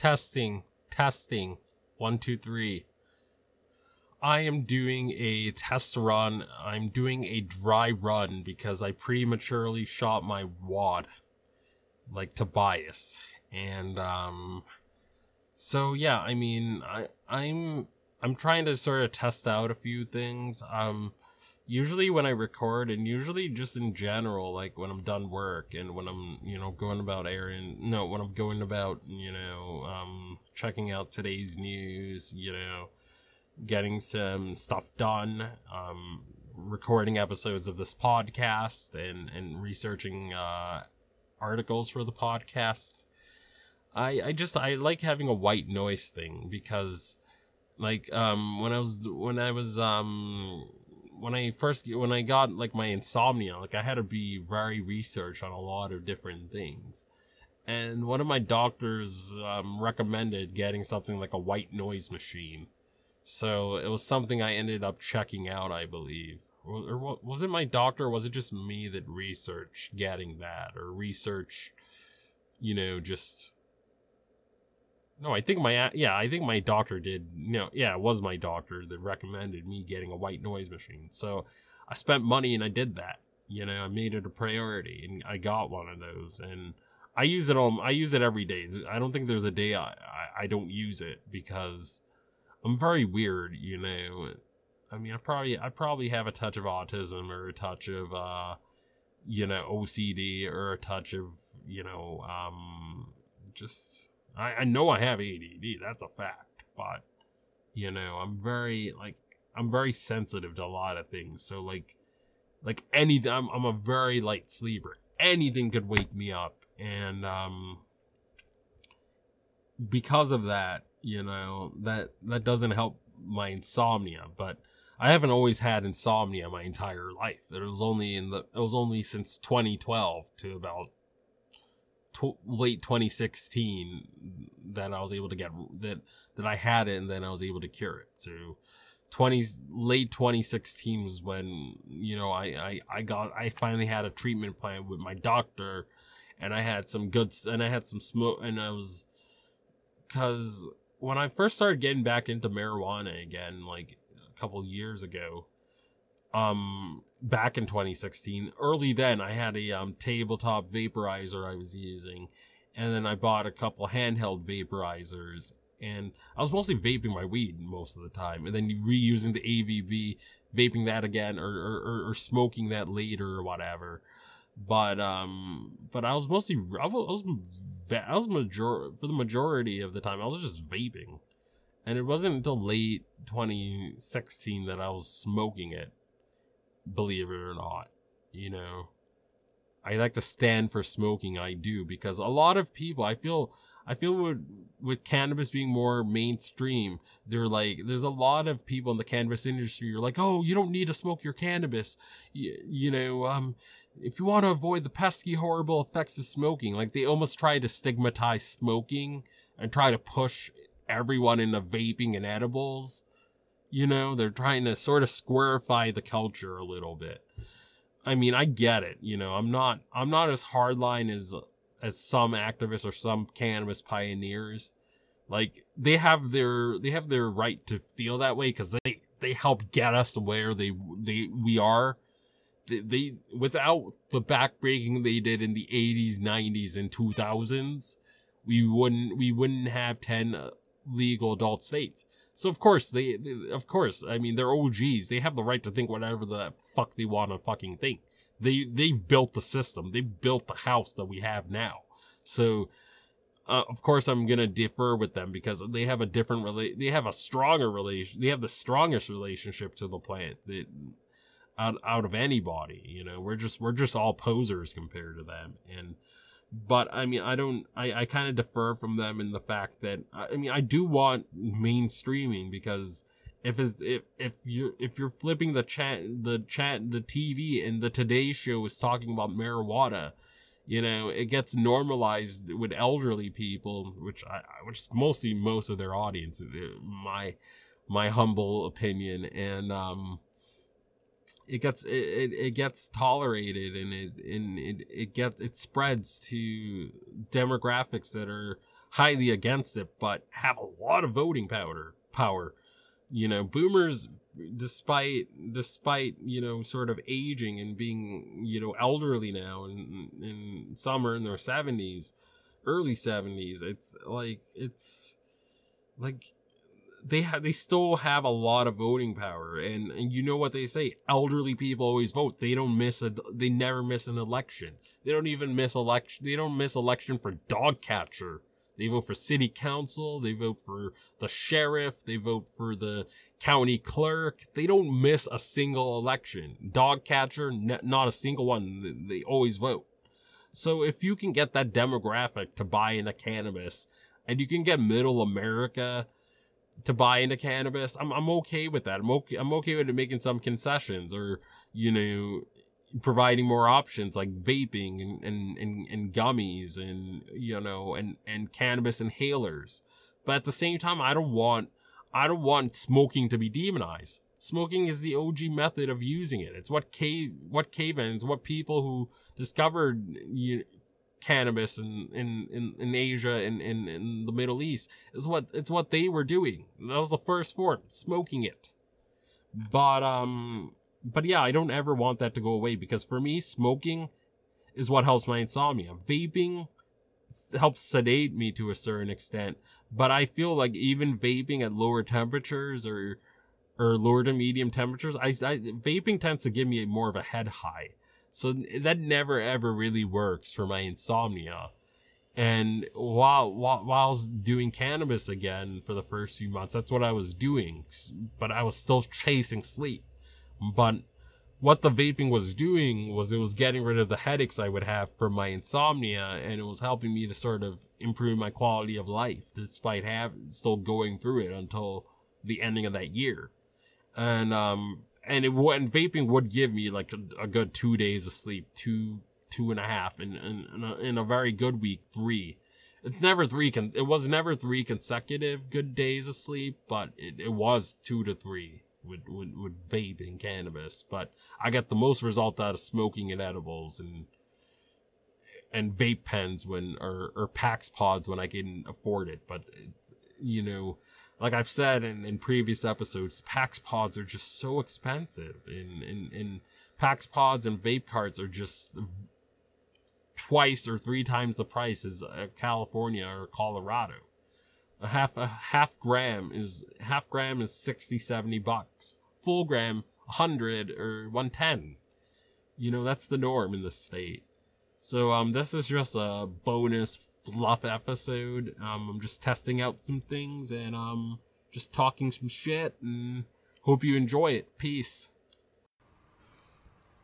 Testing, testing. One, two, three. I am doing a test run. I'm doing a dry run because I prematurely shot my wad, like Tobias. And, um, so yeah, I mean, I, I'm, I'm trying to sort of test out a few things. Um, usually when I record and usually just in general, like when I'm done work and when I'm, you know, going about airing, no, when I'm going about, you know, um, checking out today's news, you know, getting some stuff done, um, recording episodes of this podcast and, and researching, uh, articles for the podcast. I, I just, I like having a white noise thing because, like, um, when I was, when I was, um, when I first when I got like my insomnia, like I had to be very research on a lot of different things. And one of my doctors um, recommended getting something like a white noise machine. So it was something I ended up checking out, I believe. Or, or was it my doctor? Or was it just me that researched getting that or research, you know, just no, I think my yeah, I think my doctor did. You know, yeah, it was my doctor that recommended me getting a white noise machine. So I spent money and I did that. You know, I made it a priority and I got one of those and I use it all. I use it every day. I don't think there's a day I, I, I don't use it because I'm very weird. You know, I mean, I probably I probably have a touch of autism or a touch of uh, you know, OCD or a touch of you know, um, just I, I know I have ADD. That's a fact. But, you know, I'm very, like, I'm very sensitive to a lot of things. So, like, like anything, I'm, I'm a very light sleeper. Anything could wake me up. And, um, because of that, you know, that, that doesn't help my insomnia, but I haven't always had insomnia my entire life. It was only in the, it was only since 2012 to about tw- late 2016 that I was able to get that that I had it and then I was able to cure it. So 20 late 2016 was when you know I, I I got I finally had a treatment plan with my doctor and I had some good and I had some smoke and I was cuz when I first started getting back into marijuana again like a couple years ago um back in 2016 early then i had a um tabletop vaporizer i was using and then i bought a couple handheld vaporizers and i was mostly vaping my weed most of the time and then reusing the avv vaping that again or, or, or smoking that later or whatever. But um but i was mostly i was i was major for the majority of the time i was just vaping. And it wasn't until late 2016 that i was smoking it believe it or not. You know, I like to stand for smoking. I do because a lot of people, I feel, I feel with, with cannabis being more mainstream, they're like, there's a lot of people in the cannabis industry. You're like, oh, you don't need to smoke your cannabis. You, you know, um, if you want to avoid the pesky, horrible effects of smoking, like they almost try to stigmatize smoking and try to push everyone into vaping and edibles. You know, they're trying to sort of squarify the culture a little bit. I mean, I get it. You know, I'm not, I'm not as hardline as, as some activists or some cannabis pioneers. Like, they have their, they have their right to feel that way because they, they help get us where they, they, we are. They, they, without the backbreaking they did in the 80s, 90s, and 2000s, we wouldn't, we wouldn't have 10 uh, legal adult states. So of course they, they, of course, I mean they're OGs. They have the right to think whatever the fuck they want to fucking think. They they've built the system. They built the house that we have now. So uh, of course I'm gonna differ with them because they have a different rela- They have a stronger relation. They have the strongest relationship to the plant that out out of anybody. You know, we're just we're just all posers compared to them and but I mean, I don't, I, I kind of defer from them in the fact that, I mean, I do want mainstreaming because if it's, if, if you're, if you're flipping the chat, the chat, the TV and the Today Show is talking about marijuana, you know, it gets normalized with elderly people, which I, which is mostly most of their audience, my, my humble opinion. And, um, it gets it, it, it gets tolerated and it and it, it gets it spreads to demographics that are highly against it, but have a lot of voting power. Power, you know, boomers, despite despite you know sort of aging and being you know elderly now, and and some are in their seventies, early seventies. It's like it's like they have they still have a lot of voting power and, and you know what they say elderly people always vote. They don't miss a they never miss an election. They don't even miss election they don't miss election for dog catcher. They vote for city council they vote for the sheriff they vote for the county clerk. They don't miss a single election. Dog catcher n- not a single one they always vote. So if you can get that demographic to buy in into cannabis and you can get middle america to buy into cannabis, I'm I'm okay with that. I'm okay I'm okay with it making some concessions or you know providing more options like vaping and and and, and gummies and you know and and cannabis inhalers. But at the same time, I don't want I don't want smoking to be demonized. Smoking is the OG method of using it. It's what cave what cave-ins, what people who discovered you, cannabis in in in, in Asia and in, in, in the Middle East is what it's what they were doing. That was the first form, smoking it. But um but yeah, I don't ever want that to go away because for me smoking is what helps my insomnia. Vaping helps sedate me to a certain extent, but I feel like even vaping at lower temperatures or or lower to medium temperatures, I, I vaping tends to give me more of a head high. So that never ever really works for my insomnia. And while, while, was doing cannabis again for the first few months, that's what I was doing. But I was still chasing sleep. But what the vaping was doing was it was getting rid of the headaches I would have from my insomnia and it was helping me to sort of improve my quality of life despite have still going through it until the ending of that year. And um and it and vaping would give me like a, a, good two days of sleep, two two and a half, and in, in, a, in a very good week, three. It's never three. Con- it was never three consecutive good days of sleep, but it, it was two to three with, with with vaping cannabis. But I got the most result out of smoking and edibles and and vape pens when or or PAX pods when I can afford it. But you know like I've said in, in previous episodes, PAX pods are just so expensive. In in in PAX pods and vape carts are just twice or three times the price as uh, California or Colorado. A half a half gram is half gram is 60 70 bucks. Full gram 100 or 110. You know, that's the norm in the state. So um this is just a bonus fluff episode. Um, I'm just testing out some things and um, just talking some shit and hope you enjoy it. Peace.